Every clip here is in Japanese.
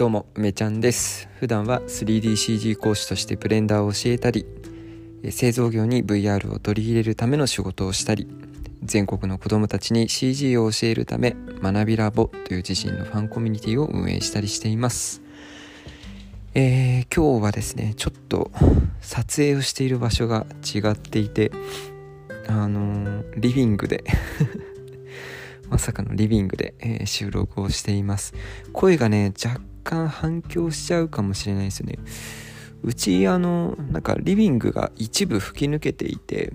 どうも梅ちゃんです。普段は 3DCG 講師としてブレンダーを教えたり製造業に VR を取り入れるための仕事をしたり全国の子どもたちに CG を教えるため学びラボという自身のファンコミュニティを運営したりしています。えー、今日はですねちょっと撮影をしている場所が違っていてあのー、リビングで まさかのリビングで、えー、収録をしています。声がね若干反響しちゃうかもしれないですよね。うちあのなんかリビングが一部吹き抜けていて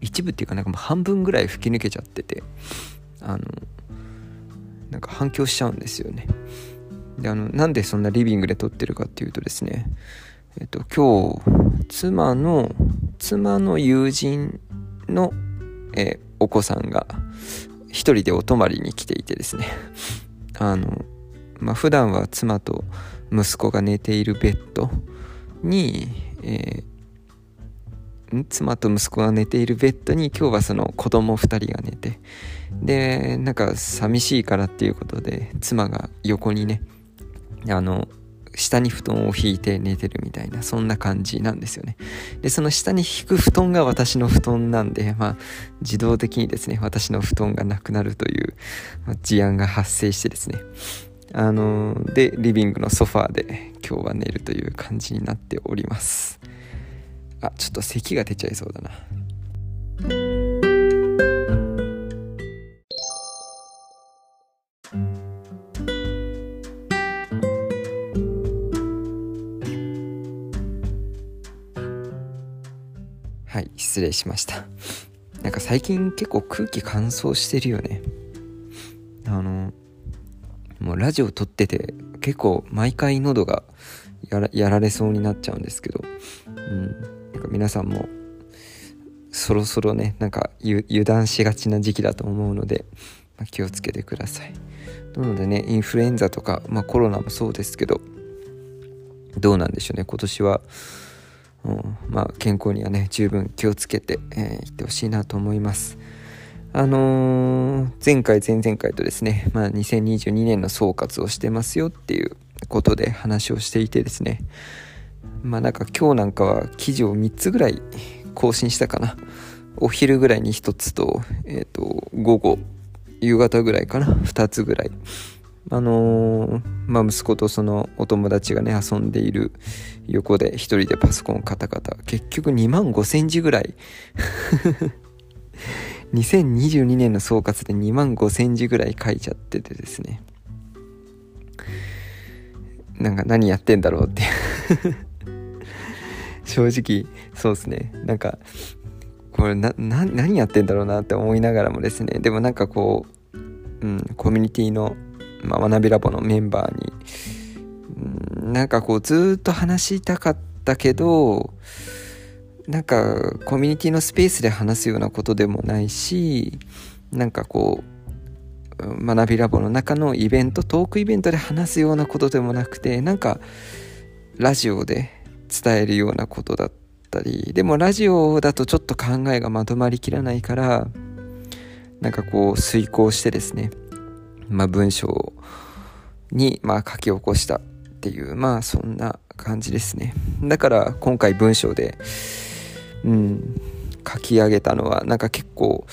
一部っていうかなんかもう半分ぐらい吹き抜けちゃっててあのなんか反響しちゃうんですよね。であのなんでそんなリビングで撮ってるかっていうとですねえっと今日妻の妻の友人の、え、お子さんが一人でお泊まりに来ていてですね。あのまあ、普段は妻と息子が寝ているベッドに、えー、妻と息子が寝ているベッドに今日はその子供2人が寝てでなんか寂しいからっていうことで妻が横にねあの下に布団を引いて寝てるみたいなそんな感じなんですよね。でその下に引く布団が私の布団なんでまあ自動的にですね私の布団がなくなるという、事案が発生してですね。あのでリビングのソファーで今日は寝るという感じになっております。あちょっと咳が出ちゃいそうだな。はい失礼しました。なんか最近結構空気乾燥してるよね。あのもうラジオ撮ってて結構毎回喉がやられそうになっちゃうんですけど、うん、なんか皆さんもそろそろねなんか油断しがちな時期だと思うので、まあ、気をつけてください。なのでねインフルエンザとか、まあ、コロナもそうですけどどうなんでしょうね。今年は、うん、まあ健康にはね十分気をつけてい、えー、ってほしいなと思います。あのー、前回前々回とですね、まあ、2022年の総括をしてますよっていうことで話をしていてですね。まあなんか今日なんかは記事を3つぐらい更新したかな。お昼ぐらいに1つとえ、ー、と午後夕方ぐらいかな。2つぐらい。あのー、まあ息子とそのお友達がね遊んでいる横で一人でパソコンカタカタ。結局2万5センチぐらい。2022年の総括で2万5千字ぐらい書いちゃっててですね。なんか何やってんだろうって 正直そうですね。なんかこれな何やってんだろうなって思いながらもですね。でもなんかこう、うん、コミュニティの、まあ、学びラボのメンバーに、うん、なんかこうずっと話したかったけどなんかコミュニティのスペースで話すようなことでもないしなんかこう学びラボの中のイベントトークイベントで話すようなことでもなくてなんかラジオで伝えるようなことだったりでもラジオだとちょっと考えがまとまりきらないからなんかこう遂行してですね、まあ、文章にまあ書き起こしたっていうまあそんな感じですね。だから今回文章でうん、書き上げたのはなんか結構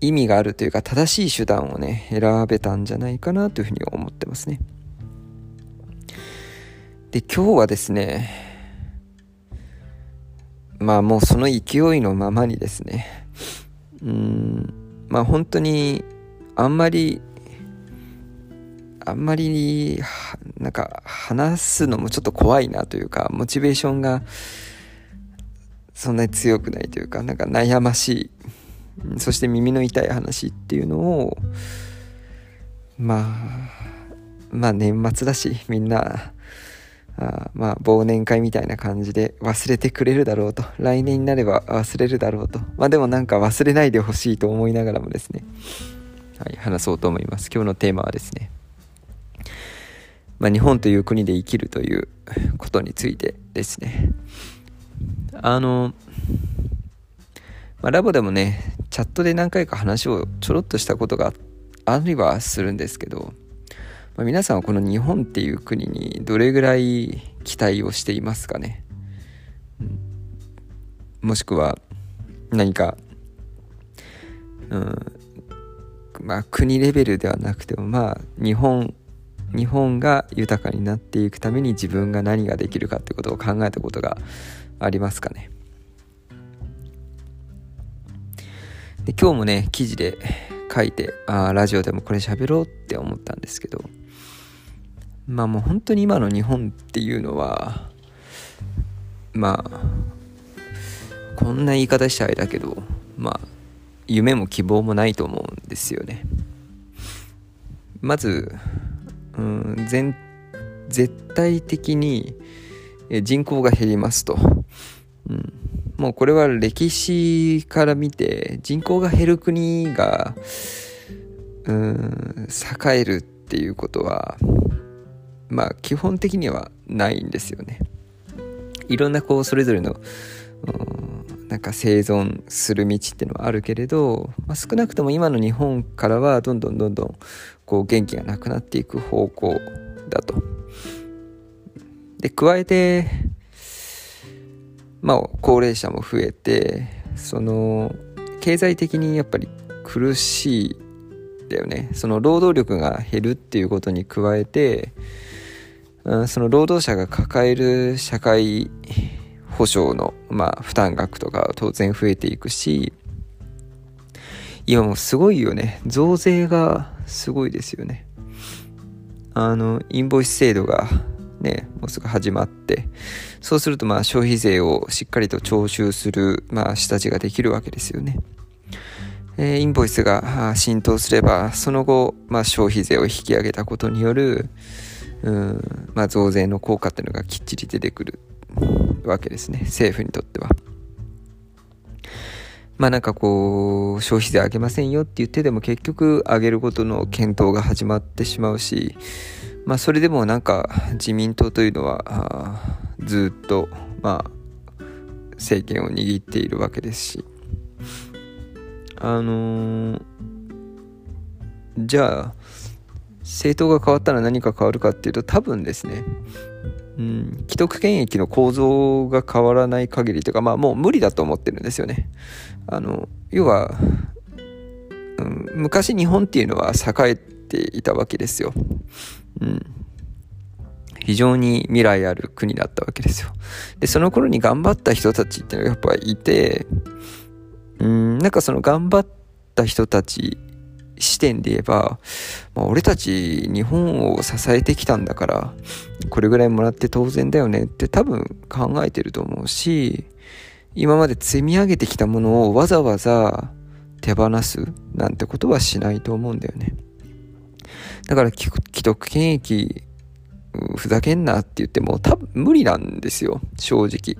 意味があるというか正しい手段をね選べたんじゃないかなというふうに思ってますね。で今日はですねまあもうその勢いのままにですねうんまあ本当にあんまりあんまりなんか話すのもちょっと怖いなというかモチベーションがそんなに強くないというかなんか悩ましいそして耳の痛い話っていうのをまあまあ年末だしみんなあまあ忘年会みたいな感じで忘れてくれるだろうと来年になれば忘れるだろうとまあでもなんか忘れないでほしいと思いながらもですねはい話そうと思います。今日のテーマはですねまあ日本という国で生きるということについてですね。あの、まあ、ラボでもね、チャットで何回か話をちょろっとしたことがありはするんですけど、まあ、皆さんはこの日本っていう国にどれぐらい期待をしていますかね、もしくは何か、うん、まあ国レベルではなくてもまあ日本日本が豊かになっていくために自分が何ができるかってことを考えたことがありますかね。で今日もね記事で書いてああラジオでもこれ喋ろうって思ったんですけどまあもう本当に今の日本っていうのはまあこんな言い方したらあれだけどまあ夢も希望もないと思うんですよね。まずうん全絶対的に人口が減りますと、うん、もうこれは歴史から見て人口が減る国がうん栄えるっていうことはまあ基本的にはないんですよね。いろんなこうそれぞれのなんか生存する道っていうのはあるけれど、まあ、少なくとも今の日本からはどんどんどんどんこう元気がなくなっていく方向だと。で加えてまあ高齢者も増えてその経済的にやっぱり苦しいだよね。その労働力が減るっていうことに加えてその労働者が抱える社会保障の、まあ、負担額とか当然増えていくし今もすごいよね。増税がすごいですよね。あのインボイス制度がねもうすぐ始まってそうするとまあ消費税をしっかりと徴収する、まあ、下地ができるわけですよね。えー、インボイスが浸透すればその後、まあ、消費税を引き上げたことによるうん、まあ、増税の効果っていうのがきっちり出てくるわけですね政府にとっては。まあなんかこう消費税上げませんよって言ってでも結局上げることの検討が始まってしまうしまあそれでもなんか自民党というのはずっとまあ政権を握っているわけですし。あのー、じゃあ政党が変わったら何か変わるかっていうと多分ですね。うん既得権益の構造が変わらない限りというかまあもう無理だと思ってるんですよね。あの要は、うん、昔日本っていうのは栄えていたわけですよ。うん。非常に未来ある国だったわけですよ。でその頃に頑張った人たちっていうのがやっぱいてうんなんかその頑張った人たち視点で言えば、まあ、俺たち日本を支えてきたんだからこれぐらいもらって当然だよねって多分考えてると思うし今まで積み上げてきたものをわざわざ手放すなんてことはしないと思うんだよね。だから既得権益ふざけんなって言っても多分無理なんですよ正直。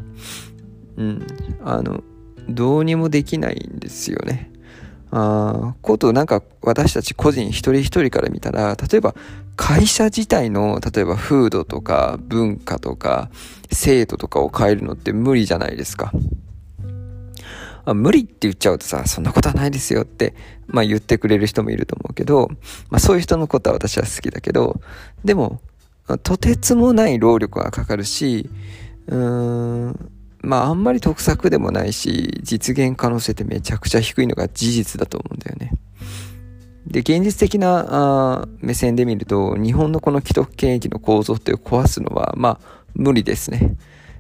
うん。あのどうにもできないんですよね。あことなんか私たち個人一人一人から見たら例えば会社自体の例えば風土とか文化とか制度とかを変えるのって無理じゃないですか。あ無理って言っちゃうとさ、そんなことはないですよって、まあ言ってくれる人もいると思うけど、まあそういう人のことは私は好きだけど、でも、とてつもない労力がかかるし、うーん、まああんまり得策でもないし、実現可能性ってめちゃくちゃ低いのが事実だと思うんだよね。で、現実的なあ目線で見ると、日本のこの既得権益の構造って壊すのは、まあ無理ですね。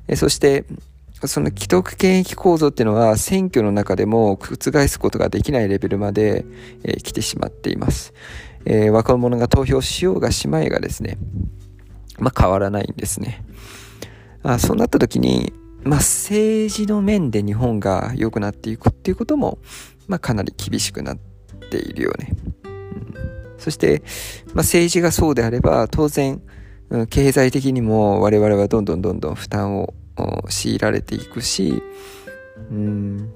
えそして、その既得権益構造っていうのは選挙の中でも覆すことができないレベルまで、えー、来てしまっています。えー、若者が投票しようがしまいがですね、まあ変わらないんですね。あそうなった時に、まあ、政治の面で日本が良くなっていくっていうことも、まあ、かなり厳しくなっているよね。うん、そして、まあ、政治がそうであれば当然、うん、経済的にも我々はどんどんどんどん負担を強いられていくし、うん、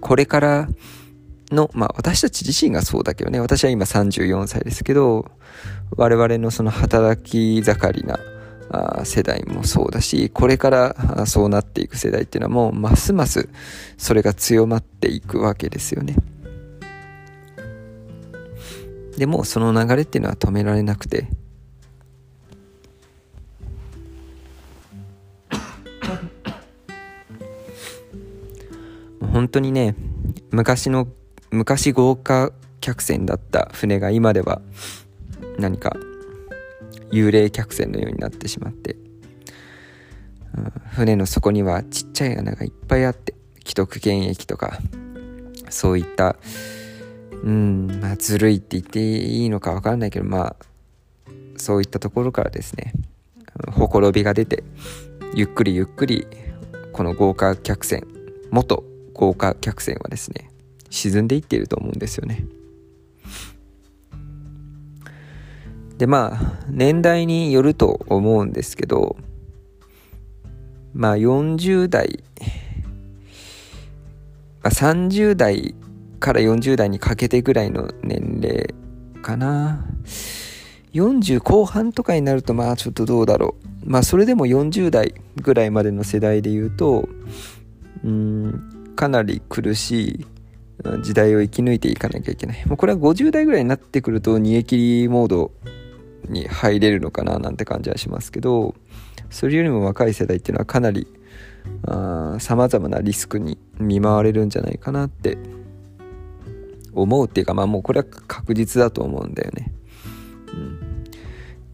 これからの、まあ私たち自身がそうだけどね、私は今34歳ですけど、我々のその働き盛りな世代もそうだし、これからそうなっていく世代っていうのはもうますますそれが強まっていくわけですよね。でもその流れっていうのは止められなくて、本当にね昔の昔豪華客船だった船が今では何か幽霊客船のようになってしまって、うん、船の底にはちっちゃい穴がいっぱいあって既得権益とかそういったうんまあずるいって言っていいのか分かんないけどまあそういったところからですねほころびが出てゆっくりゆっくりこの豪華客船元豪華客船はですね沈んでいっていると思うんですよね。でまあ年代によると思うんですけどまあ40代、まあ、30代から40代にかけてぐらいの年齢かな40後半とかになるとまあちょっとどうだろうまあそれでも40代ぐらいまでの世代で言うとうんかなり苦しい時代を生き抜いていかなきゃいけないもうこれは50代ぐらいになってくると煮え切りモードに入れるのかななんて感じはしますけどそれよりも若い世代っていうのはかなりさまざまなリスクに見舞われるんじゃないかなって思うっていうかまあもうこれは確実だと思うんだよね。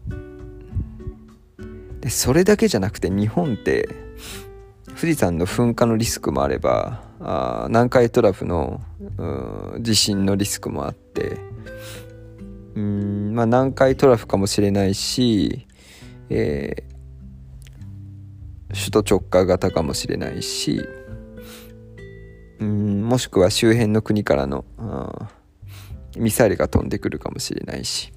うん、でそれだけじゃなくて日本って富士山の噴火のリスクもあればあ南海トラフの地震のリスクもあってうんまあ南海トラフかもしれないし、えー、首都直下型かもしれないしうんもしくは周辺の国からのミサイルが飛んでくるかもしれないし。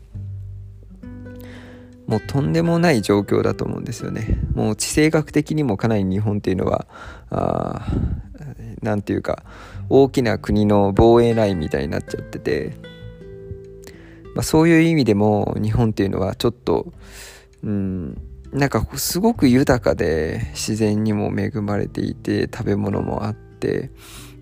もうとんでもない状況だと思うんですよね。もう地政学的にもかなり日本っていうのは何て言うか大きな国の防衛ラインみたいになっちゃっててまあ、そういう意味でも日本っていうのはちょっとうんなんかすごく豊かで自然にも恵まれていて食べ物もあって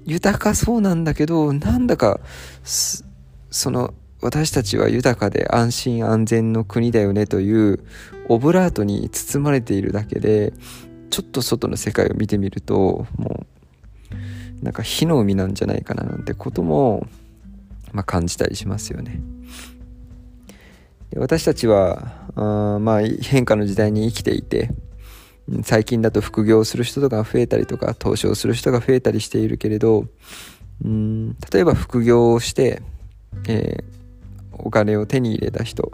豊かそうなんだけどなんだかその私たちは豊かで安心安全の国だよねというオブラートに包まれているだけでちょっと外の世界を見てみるともうなんか火の海なんじゃないかななんてことも、まあ、感じたりしますよね。で私たちはあまあ変化の時代に生きていて最近だと副業をする人とか増えたりとか投資をする人が増えたりしているけれどうん例えば副業をして、えー、お金を手に入れた人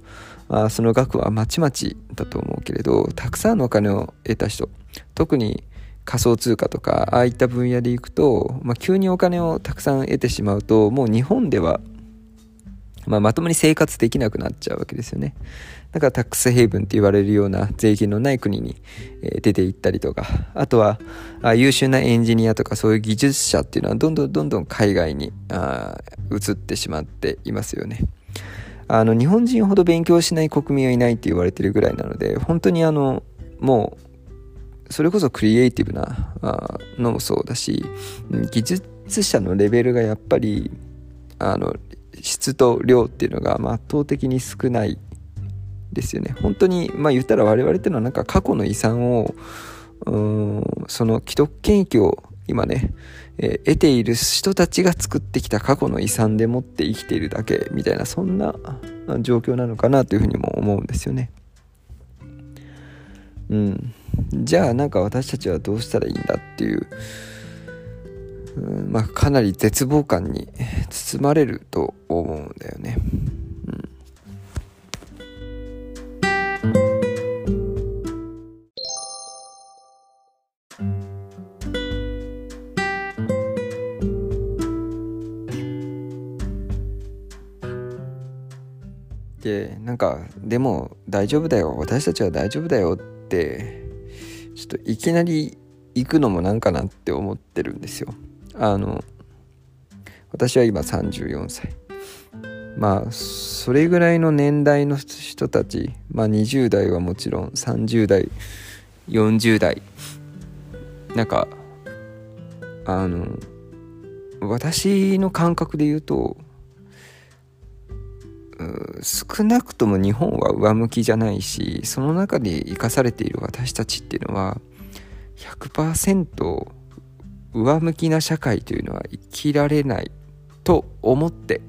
あその額はまちまちだと思うけれどたくさんのお金を得た人特に仮想通貨とかああいった分野でいくと、まあ、急にお金をたくさん得てしまうともう日本ではまあ、まともに生活できなくなっちゃうわけですよね。だからタックスヘイブンって言われるような税金のない国に、出て行ったりとか、あとは優秀なエンジニアとかそういう技術者っていうのはどんどんどんどん海外にあ移ってしまっていますよね。あの日本人ほど勉強しない国民はいないって言われてるぐらいなので本当にあのもうそれこそクリエイティブなあのもそうだし技術者のレベルがやっぱりあの質と量っていうのが圧倒的に少ないですよね本当にまあ言ったら我々っていうのはなんか過去の遺産をうんその既得権益を今ね、えー、得ている人たちが作ってきた過去の遺産でもって生きているだけみたいなそんな状況なのかなというふうにも思うんですよね。うん、じゃあなんか私たちはどうしたらいいんだっていううん。まあ、かなり絶望感に包まれると思うんだよね。でなんかでも大丈夫だよ。私たちは大丈夫だよ。ってちょっといきなり行くのもなんかなって思ってるんですよ。あの私は今34歳まあそれぐらいの年代の人たちまあ20代はもちろん30代40代なんかあの私の感覚で言うと少なくとも日本は上向きじゃないしその中で生かされている私たちっていうのは100%上向きな社会というのは生きられないと思って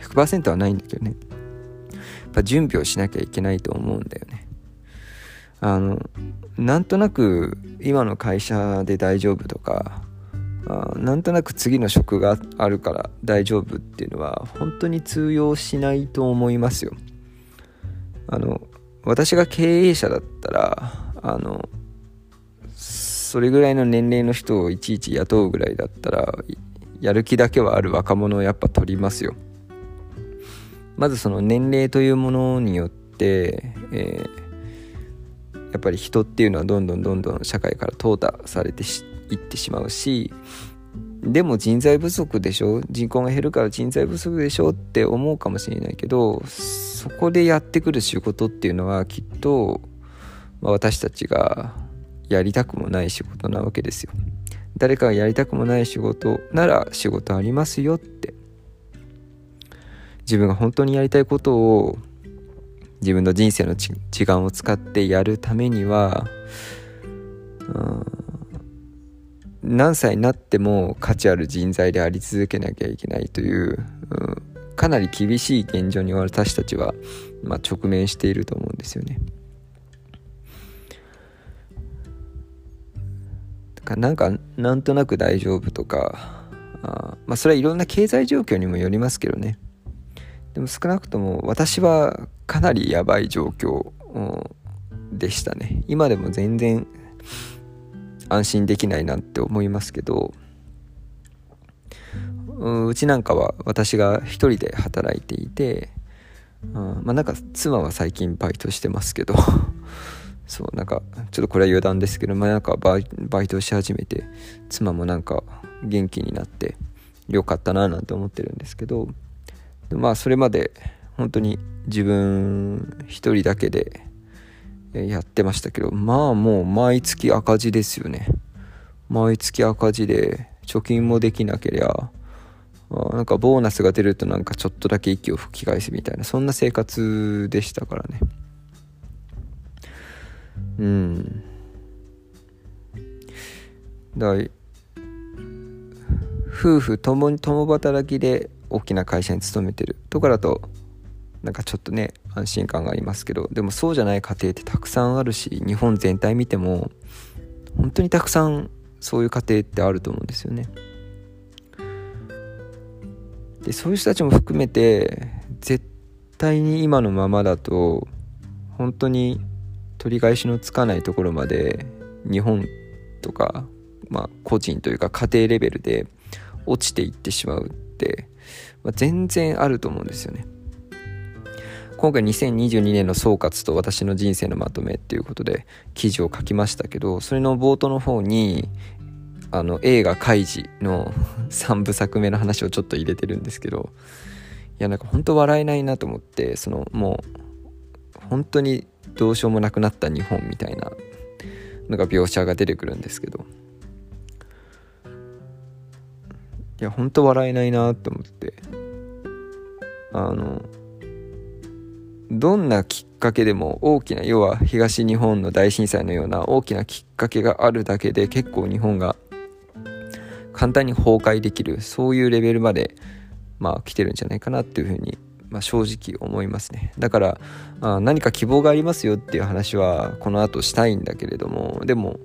100%はないんだけどね。やっぱ準備をしなきゃいけないと思うんだよね。あのなんとなく今の会社で大丈夫とかあなんとなく次の職があるから大丈夫っていうのは本当に通用しないと思いますよ。あの私が経営者だったらあのそれぐらいの年齢の人をいちいち雇うぐらいだったらやる気だけはある若者をやっぱ取りますよ。まずその年齢というものによって、えー、やっぱり人っていうのはどんどんどんどん社会から淘汰されてしいってしまうしでも人材不足でしょ？人口が減るから人材不足でしょ？って思うかもしれないけどそこでやってくる仕事っていうのはきっと、まあ、私たちがやりたくもない仕事なわけですよ。誰かがやりたくもない仕事なら仕事ありますよって。自分が本当にやりたいことを自分の人生の時間を使ってやるためには、うん、何歳になっても価値ある人材であり続けなきゃいけないという、うん、かなり厳しい現状に私たちは、まあ、直面していると思うんですよね。なんかなんとなく大丈夫とかあまあそれはいろんな経済状況にもよりますけどねでも少なくとも私はかなりやばい状況、でしたね今でも全然安心できないなって思いますけどうちなんかは私が一人で働いていてあまあなんか妻は最近バイトしてますけど そうなんかちょっとこれは余談ですけど、まあ、なんかバイバイトし始めて妻もなんか元気になってよかったななんて思ってるんですけどまあそれまで本当に自分一人だけでやってましたけどまあもう毎月赤字ですよね。毎月赤字で貯金もできなけりゃなんかボーナスが出るとなんかちょっとだけ息を吹き返すみたいなそんな生活でしたからね。うん。だから夫婦ともに共働きで大きな会社に勤めてるとかだとなんかちょっとね安心感がありますけどでもそうじゃない家庭ってたくさんあるし日本全体見ても本当にたくさんそういう家庭ってあると思うんですよね。でそういう人たちも含めて絶対に今のままだと本当に取り返しのつかないところまで日本とか、まあ、個人というか家庭レベルで落ちていってしまうって、まあ、全然あると思うんですよね。今回2022年の総括と私の人生のまとめっていうことで記事を書きましたけどそれの冒頭の方にあの映画「カイジ」の3部作目の話をちょっと入れてるんですけどいやなんか本当笑えないなと思ってそのもう本当にどうしようもなくなった日本みたいなのが描写が出てくるんですけど。いや本当笑えないなと思って。あのどんなきっかけでも大きな要は東日本の大震災のような大きなきっかけがあるだけで結構日本が簡単に崩壊できるそういうレベルまでまあ来てるんじゃないかなっていうふうにまあ、正直思いますね。だからあ何か希望がありますよっていう話はこの後したいんだけれどもでも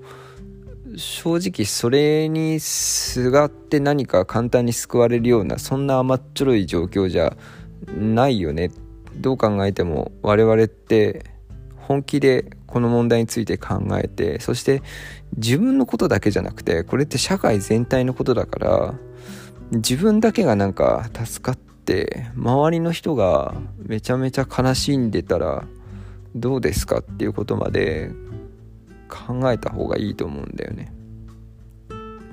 正直それにすがって何か簡単に救われるようなそんな甘っちょろい状況じゃないよねどう考えても我々って本気でこの問題について考えてそして自分のことだけじゃなくてこれって社会全体のことだから自分だけがなんか助かって周りの人がめちゃめちゃ悲しんでたらどうですか？っていうことまで考えた方がいいと思うんだよね。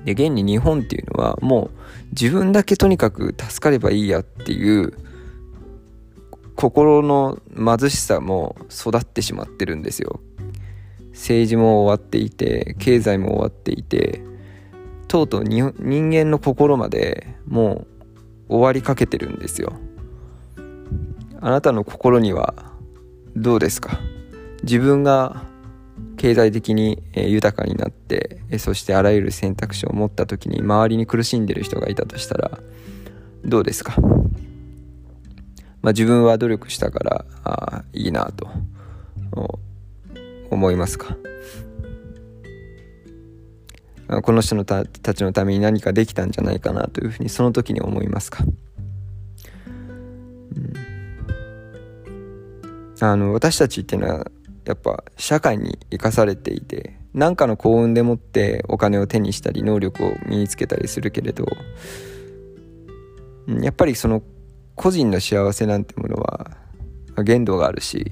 で現に日本っていうのはもう自分だけとにかく助かればいいやっていう心の貧しさも育ってしまってるんですよ。政治も終わっていて経済も終わっていてとうとう人間の心までもう終わりかけてるんですよ。あなたの心にはどうですか？自分が経済的に豊かになってそしてあらゆる選択肢を持った時に周りに苦しんでる人がいたとしたらどうですか、まあ、自分は努力したからあいいなと思いますか。この人のたたちのために何かできたんじゃないかなというふうにその時に思いますか、うん、あの私たちっていうのはやっぱ社会に生かされていて何かの幸運でもってお金を手にしたり能力を身につけたりするけれどやっぱりその個人の幸せなんてものは限度があるし、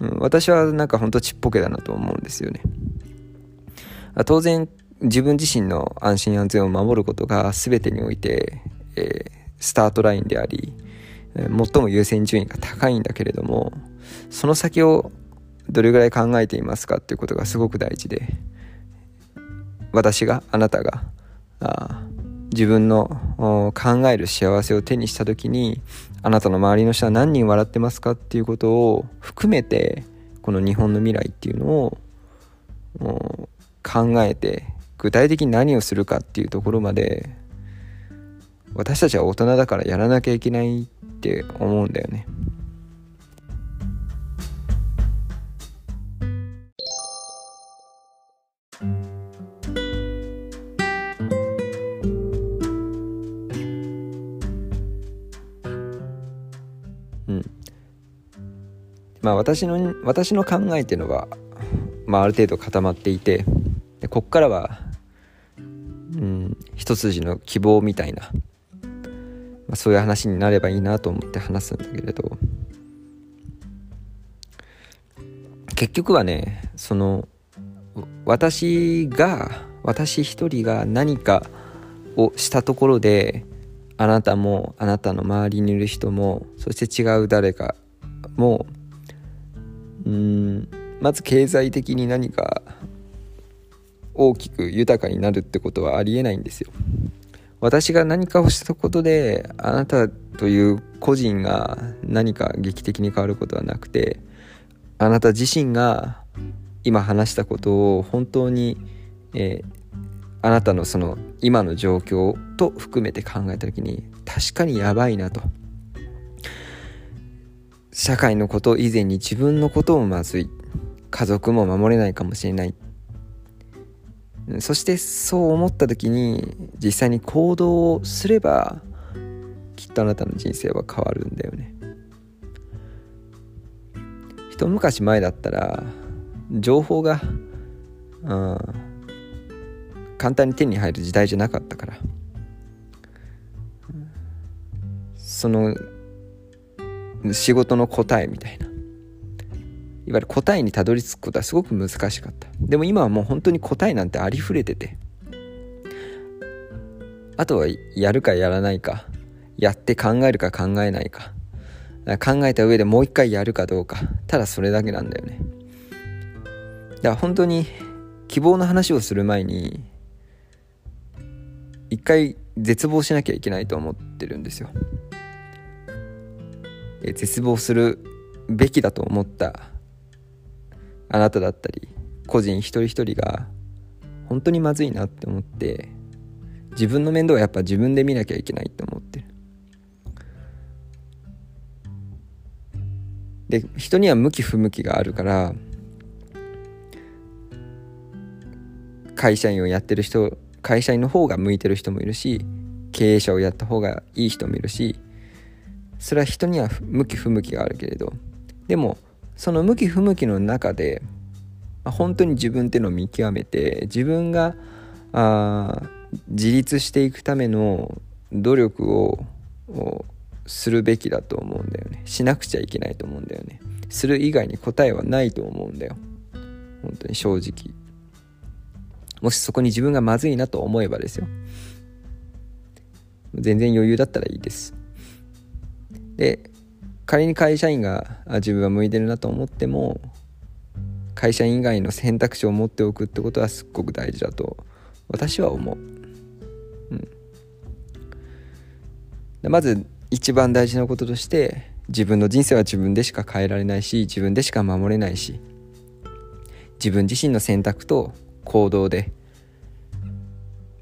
うん、私はなんかほんとちっぽけだなと思うんですよね。当然自分自身の安心安全を守ることが全てにおいて、えー、スタートラインであり最も優先順位が高いんだけれどもその先をどれぐらい考えていますかっていうことがすごく大事で私があなたがあ自分の考える幸せを手にした時にあなたの周りの人は何人笑ってますかっていうことを含めてこの日本の未来っていうのを考えて具体的に何をするかっていうところまで私たちは大人だからやらなきゃいけないって思うんだよね。まあ私の私の考えっていうのは、まあ、ある程度固まっていてでこっからは、うん、一筋の希望みたいな、まあ、そういう話になればいいなと思って話すんだけれど結局はねその私が私一人が何かをしたところであなたもあなたの周りにいる人もそして違う誰かもうんまず経済的に何か大きく豊かになるってことはありえないんですよ。私が何かをしたことであなたという個人が何か劇的に変わることはなくてあなた自身が今話したことを本当に、えー、あなたのその今の状況と含めて考えた時に確かにやばいなと社会のこと以前に自分のこともまずい。家族も守れないかもしれない。そしてそう思った時に実際に行動をすればきっとあなたの人生は変わるんだよね。一昔前だったら情報が、うん、簡単に手に入る時代じゃなかったから。その仕事の答えみたいな。いわゆる答えにたどり着くことはすごく難しかった。でも今はもう本当に答えなんてありふれてて。あとはやるかやらないか。やって考えるか考えないか。考えた上でもう一回やるかどうか。ただそれだけなんだよね。だから本当に希望の話をする前に一回絶望しなきゃいけないと思ってるんですよ。絶望するべきだと思ったあなただったり個人一人一人が本当にまずいなって思って自分の面倒はやっぱ自分で見なきゃいけないって思ってる。で人には向き不向きがあるから会社員をやってる人会社員の方が向いてる人もいるし経営者をやった方がいい人もいるしそれは人には向き不向きがあるけれどでもその向き不向きの中で本当に自分っていうのを見極めて自分があ自立していくための努力をするべきだと思うんだよね。しなくちゃいけないと思うんだよね。する以外に答えはないと思うんだよ。本当に正直。もしそこに自分がまずいなと思えばですよ。全然余裕だったらいいです。で仮に会社員が自分は向いてるなと思っても会社員以外の選択肢を持っておくってことはすっごく大事だと私は思う、うん、でまず一番大事なこととして自分の人生は自分でしか変えられないし自分でしか守れないし自分自身の選択と行動で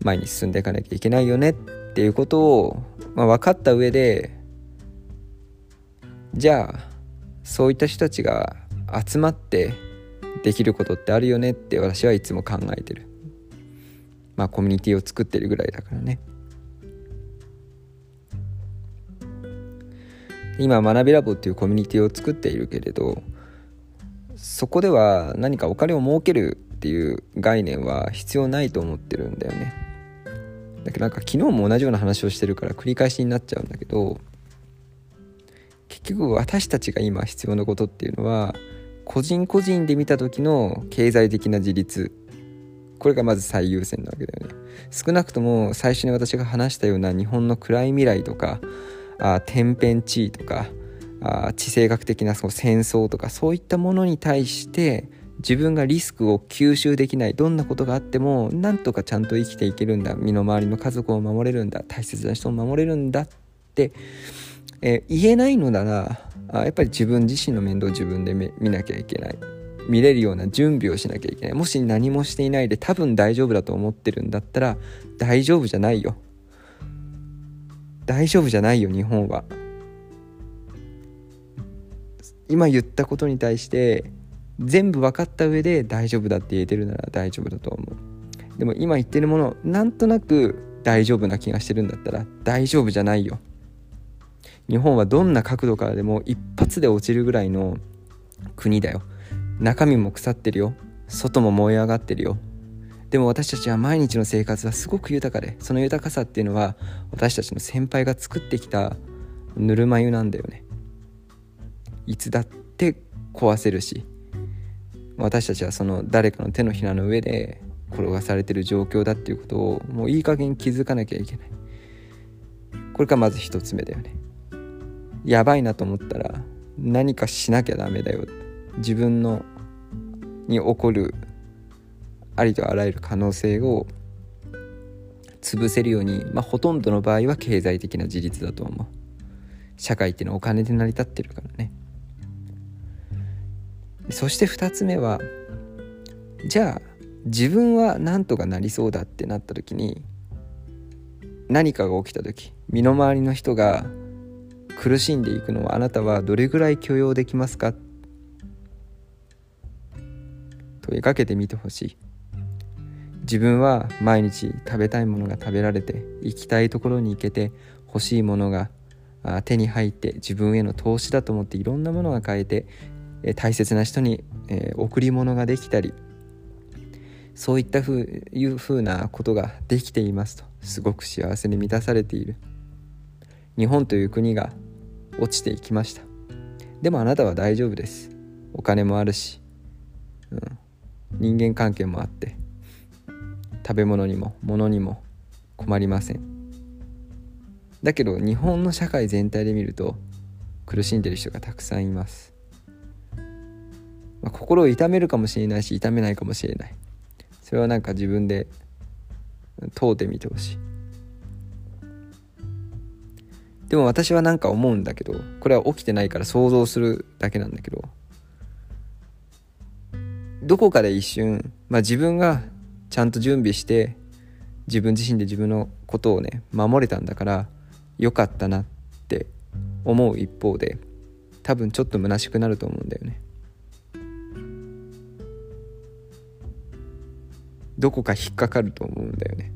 前に進んでいかなきゃいけないよねっていうことを、まあ、分かった上でじゃあそういった人たちが集まってできることってあるよねって私はいつも考えてる。まあコミュニティを作ってるぐらいだからね。今学びラボっていうコミュニティを作っているけれどそこでは何かお金を儲けるっていう概念は必要ないと思ってるんだよね。だけどなんか昨日も同じような話をしてるから繰り返しになっちゃうんだけど局私たちが今必要なことっていうのは個人個人で見た時の経済的な自立。これがまず最優先なわけだよね。少なくとも最初に私が話したような日本の暗い未来とかあ天変地異とかあ地政学的なその戦争とかそういったものに対して自分がリスクを吸収できないどんなことがあってもなんとかちゃんと生きていけるんだ。身の回りの家族を守れるんだ。大切な人を守れるんだってえー、言えないのならあやっぱり自分自身の面倒を自分で見なきゃいけない。見れるような準備をしなきゃいけない。もし何もしていないで多分大丈夫だと思ってるんだったら大丈夫じゃないよ。大丈夫じゃないよ日本は。今言ったことに対して全部分かった上で大丈夫だって言えてるなら大丈夫だと思う。でも今言ってるものなんとなく大丈夫な気がしてるんだったら大丈夫じゃないよ。日本はどんな角度からでも一発で落ちるぐらいの国だよ。中身も腐ってるよ。外も燃え上がってるよ。でも私たちは毎日の生活はすごく豊かでその豊かさっていうのは私たちの先輩が作ってきたぬるま湯なんだよね。いつだって壊せるし。私たちはその誰かの手のひらの上で転がされてる状況だっていうことをもういい加減気づかなきゃいけない。これがまず一つ目だよね。やばいなと思ったら何かしなきゃダメだよ自分のに起こるありとあらゆる可能性を潰せるように、まあ、ほとんどの場合は経済的な自立だと思う。社会っていうのはお金で成り立ってるからね。そして2つ目はじゃあ自分は何とかなりそうだってなった時に何かが起きた時身の回りの人が苦しんでいくのはあなたはどれぐらい許容できますか？問いかけてみてほしい。自分は毎日食べたいものが食べられて行きたいところに行けて欲しいものが手に入って自分への投資だと思っていろんなものが買えて大切な人に贈り物ができたりそういったふういうふうなことができていますとすごく幸せに満たされている。日本という国が落ちていきました。でもあなたは大丈夫です。お金もあるし、うん、人間関係もあって食べ物にも物にも困りません。だけど日本の社会全体で見ると苦しんでる人がたくさんいます、まあ、心を痛めるかもしれないし痛めないかもしれない。それはなんか自分で問うてみてほしい。でも私はなんか思うんだけどこれは起きてないから想像するだけなんだけどどこかで一瞬、まあ、自分がちゃんと準備して自分自身で自分のことをね守れたんだからよかったなって思う一方で多分ちょっと虚しくなると思うんだよね。どこか引っかかると思うんだよね。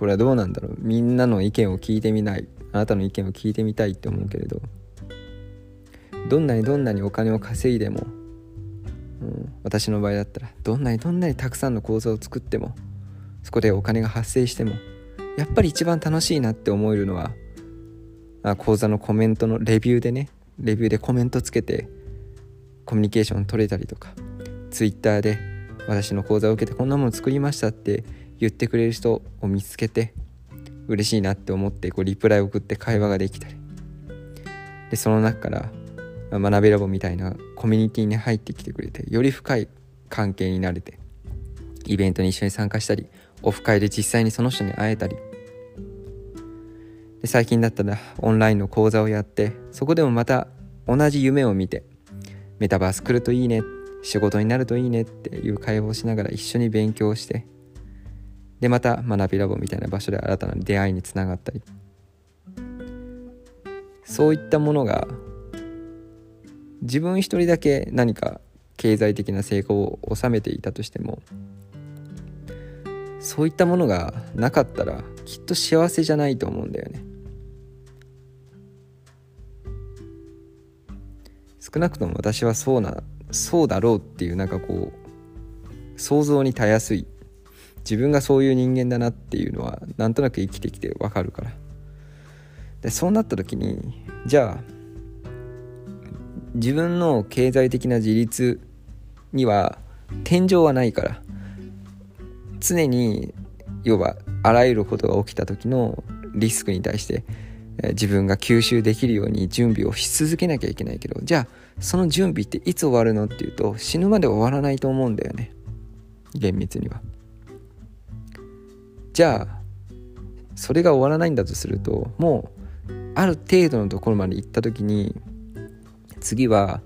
これはどうなんだろう。みんなの意見を聞いてみない。あなたの意見を聞いてみたいって思うけれど。どんなにどんなにお金を稼いでも、うん、私の場合だったらどんなにどんなにたくさんの講座を作ってもそこでお金が発生してもやっぱり一番楽しいなって思えるのはあ講座のコメントのレビューでね。レビューでコメントつけてコミュニケーション取れたりとか Twitter で私の講座を受けてこんなもの作りましたって言ってくれる人を見つけて嬉しいなって思ってこうリプライ送って会話ができたり。でその中から学びラボみたいなコミュニティに入ってきてくれてより深い関係になれてイベントに一緒に参加したりオフ会で実際にその人に会えたり。で最近だったらオンラインの講座をやってそこでもまた同じ夢を見てメタバース来るといいね仕事になるといいねっていう会話をしながら一緒に勉強してでまた学びラボみたいな場所で新たな出会いにつながったり。そういったものが自分一人だけ何か経済的な成功を収めていたとしてもそういったものがなかったらきっと幸せじゃないと思うんだよね。少なくとも私はそうなそうだろうっていうなんかこう想像にたやすい自分がそういう人間だなっていうのはなんとなく生きてきてわかるから。でそうなった時にじゃあ自分の経済的な自立には天井はないから常に要はあらゆることが起きた時のリスクに対して自分が吸収できるように準備をし続けなきゃいけないけどじゃあその準備っていつ終わるのっていうと死ぬまで終わらないと思うんだよね。厳密には。じゃあそれが終わらないんだとするともうある程度のところまで行った時に次は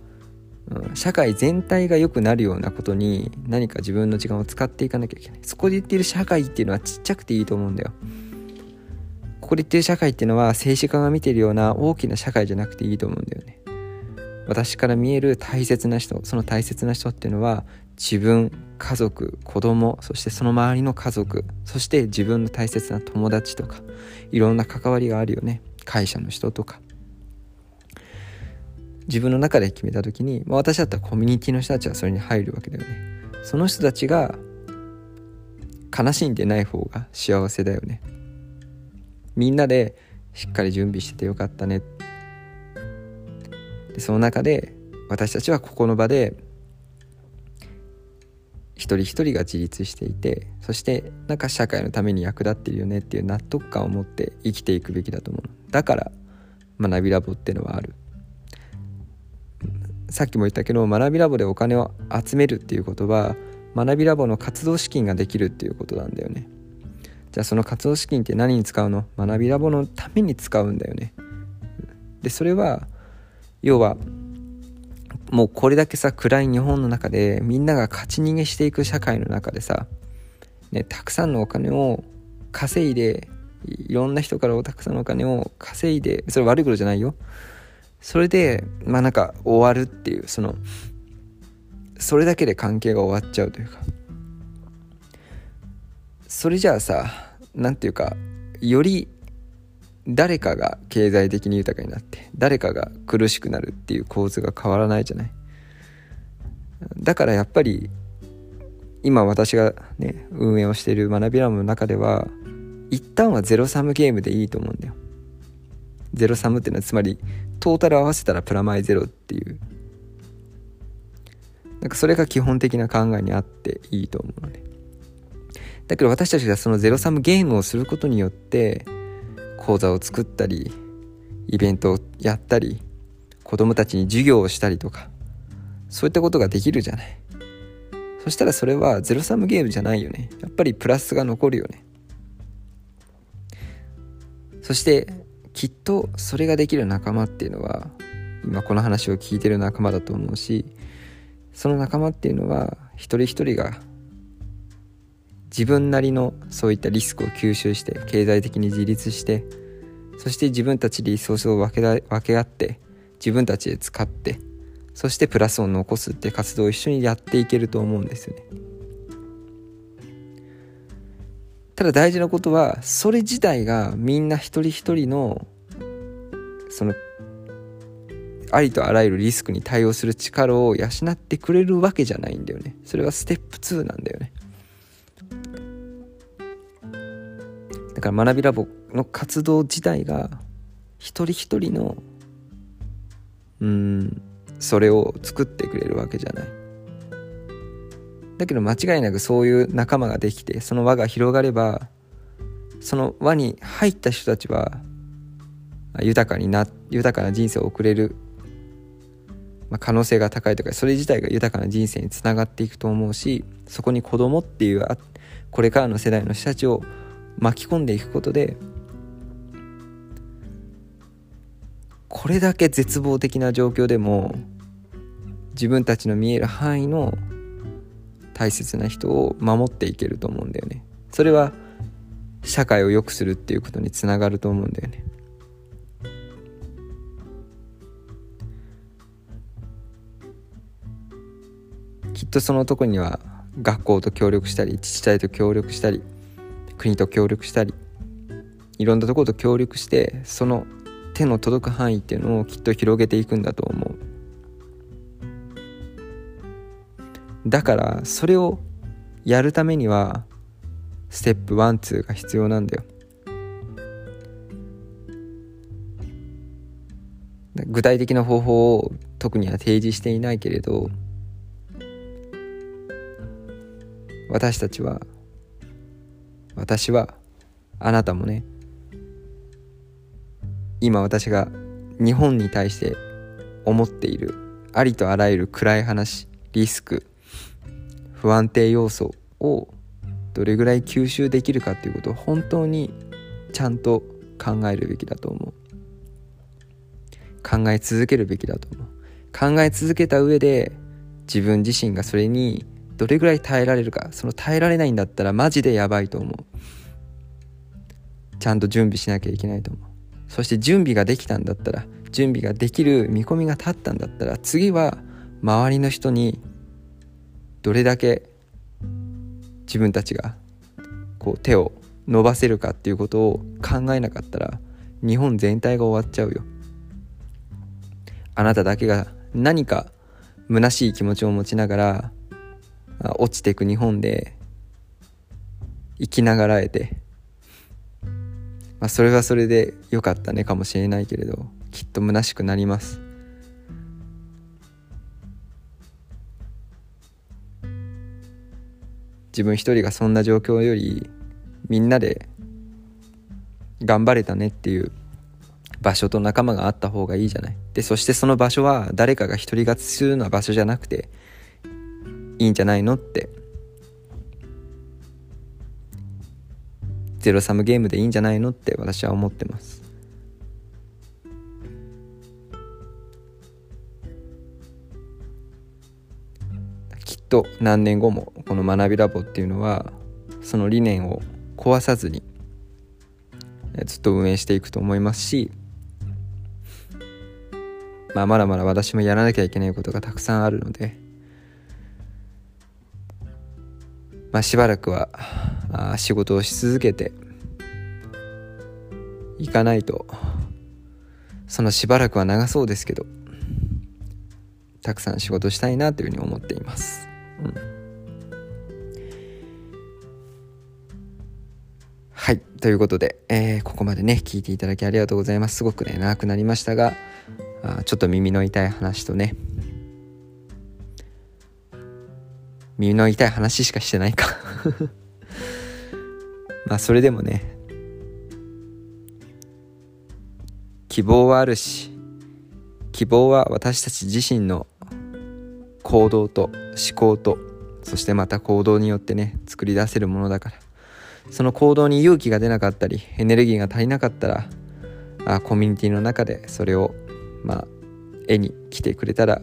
うん、社会全体が良くなるようなことに何か自分の時間を使っていかなきゃいけない。そこで言っている社会っていうのはちっちゃくていいと思うんだよ。ここで言ってる社会っていうのは政治家が見てるような大きな社会じゃなくていいと思うんだよね。私から見える大切な人その大切な人っていうのは自分家族子供そしてその周りの家族そして自分の大切な友達とかいろんな関わりがあるよね。会社の人とか。自分の中で決めた時に、まあ、私だったらコミュニティの人たちはそれに入るわけだよね。その人たちが悲しんでない方が幸せだよね。みんなでしっかり準備しててよかったね。でその中で私たちはここの場で一人一人が自立していてそしてなんか社会のために役立ってるよねっていう納得感を持って生きていくべきだと思う。だから学びラボってのはある。さっきも言ったけど学びラボでお金を集めるっていうことは学びラボの活動資金ができるっていうことなんだよね。じゃあその活動資金って何に使うの？学びラボのために使うんだよね。でそれは要はもうこれだけさ暗い日本の中でみんなが勝ち逃げしていく社会の中でさ、ね、たくさんのお金を稼いでいろんな人からたくさんのお金を稼いでそれ悪いことじゃないよ。それでまあなんか終わるっていうそのそれだけで関係が終わっちゃうというか。それじゃあさ何ていうかより誰かが経済的に豊かになって誰かが苦しくなるっていう構図が変わらないじゃない。だからやっぱり今私がね運営をしている学びラムの中では一旦はゼロサムゲームでいいと思うんだよ。ゼロサムっていうのはつまりトータル合わせたらプラマイゼロっていう。なんかそれが基本的な考えにあっていいと思うのでだけど私たちがそのゼロサムゲームをすることによって講座を作ったりイベントをやったり子供たちに授業をしたりとかそういったことができるじゃない。そしたらそれはゼロサムゲームじゃないよね。やっぱりプラスが残るよね。そしてきっとそれができる仲間っていうのは今この話を聞いてる仲間だと思うしその仲間っていうのは一人一人が自分なりのそういったリスクを吸収して経済的に自立してそして自分たちリソースを分け分け合って自分たちで使ってそしてプラスを残すって活動を一緒にやっていけると思うんですよね。ただ大事なことはそれ自体がみんな一人一人のそのありとあらゆるリスクに対応する力を養ってくれるわけじゃないんだよねそれはステップ2なんだよねから学びラボの活動自体が一人一人のうんそれを作ってくれるわけじゃない。だけど間違いなくそういう仲間ができてその輪が広がればその輪に入った人たちは豊かにな豊かな人生を送れる、まあ、可能性が高いとかそれ自体が豊かな人生につながっていくと思うしそこに子供っていうこれからの世代の人たちを巻き込んでいくことでこれだけ絶望的な状況でも自分たちの見える範囲の大切な人を守っていけると思うんだよね。それは社会を良くするっていうことにつながると思うんだよね。きっとそのとこには学校と協力したり自治体と協力したり国と協力したりいろんなところと協力してその手の届く範囲っていうのをきっと広げていくんだと思う。だからそれをやるためにはステップ12が必要なんだよ。具体的な方法を特には提示していないけれど私たちは私はあなたもね今私が日本に対して思っているありとあらゆる暗い話リスク不安定要素をどれぐらい吸収できるかっていうことを本当にちゃんと考えるべきだと思う。考え続けるべきだと思う。考え続けた上で自分自身がそれにどれぐらい耐えられるかその耐えられないんだったらマジでやばいと思う。ちゃんと準備しなきゃいけないと思う。そして準備ができたんだったら準備ができる見込みが立ったんだったら次は周りの人にどれだけ自分たちがこう手を伸ばせるかっていうことを考えなかったら日本全体が終わっちゃうよ。あなただけが何か虚しい気持ちを持ちながら落ちていく日本で生きながらえて、まあ、それはそれで良かったねかもしれないけれどきっと虚しくなります。自分一人がそんな状況よりみんなで頑張れたねっていう場所と仲間があった方がいいじゃない。でそしてその場所は誰かが独り勝ちするような場所じゃなくていいんじゃないのって。ゼロサムゲームでいいんじゃないのって私は思ってます。きっと何年後もこの学びラボっていうのはその理念を壊さずにずっと運営していくと思いますし、まあ、まだまだ私もやらなきゃいけないことがたくさんあるので、まあ、しばらくはあ仕事をし続けていかないとそのしばらくは長そうですけどたくさん仕事したいなというふうに思っています。うん、はいということで、えー、ここまでね聞いていただきありがとうございますすごくね長くなりましたがあちょっと耳の痛い話とね耳の痛い話しかしてないか。まあそれでもね希望はあるし希望は私たち自身の行動と思考とそしてまた行動によってね作り出せるものだから。その行動に勇気が出なかったりエネルギーが足りなかったらあコミュニティの中でそれをまあ絵に来てくれたら、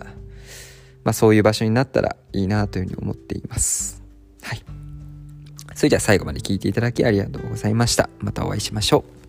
まあ、そういう場所になったらいいなというふうに思っています。はい。それでは最後まで聞いていただきありがとうございました。またお会いしましょう。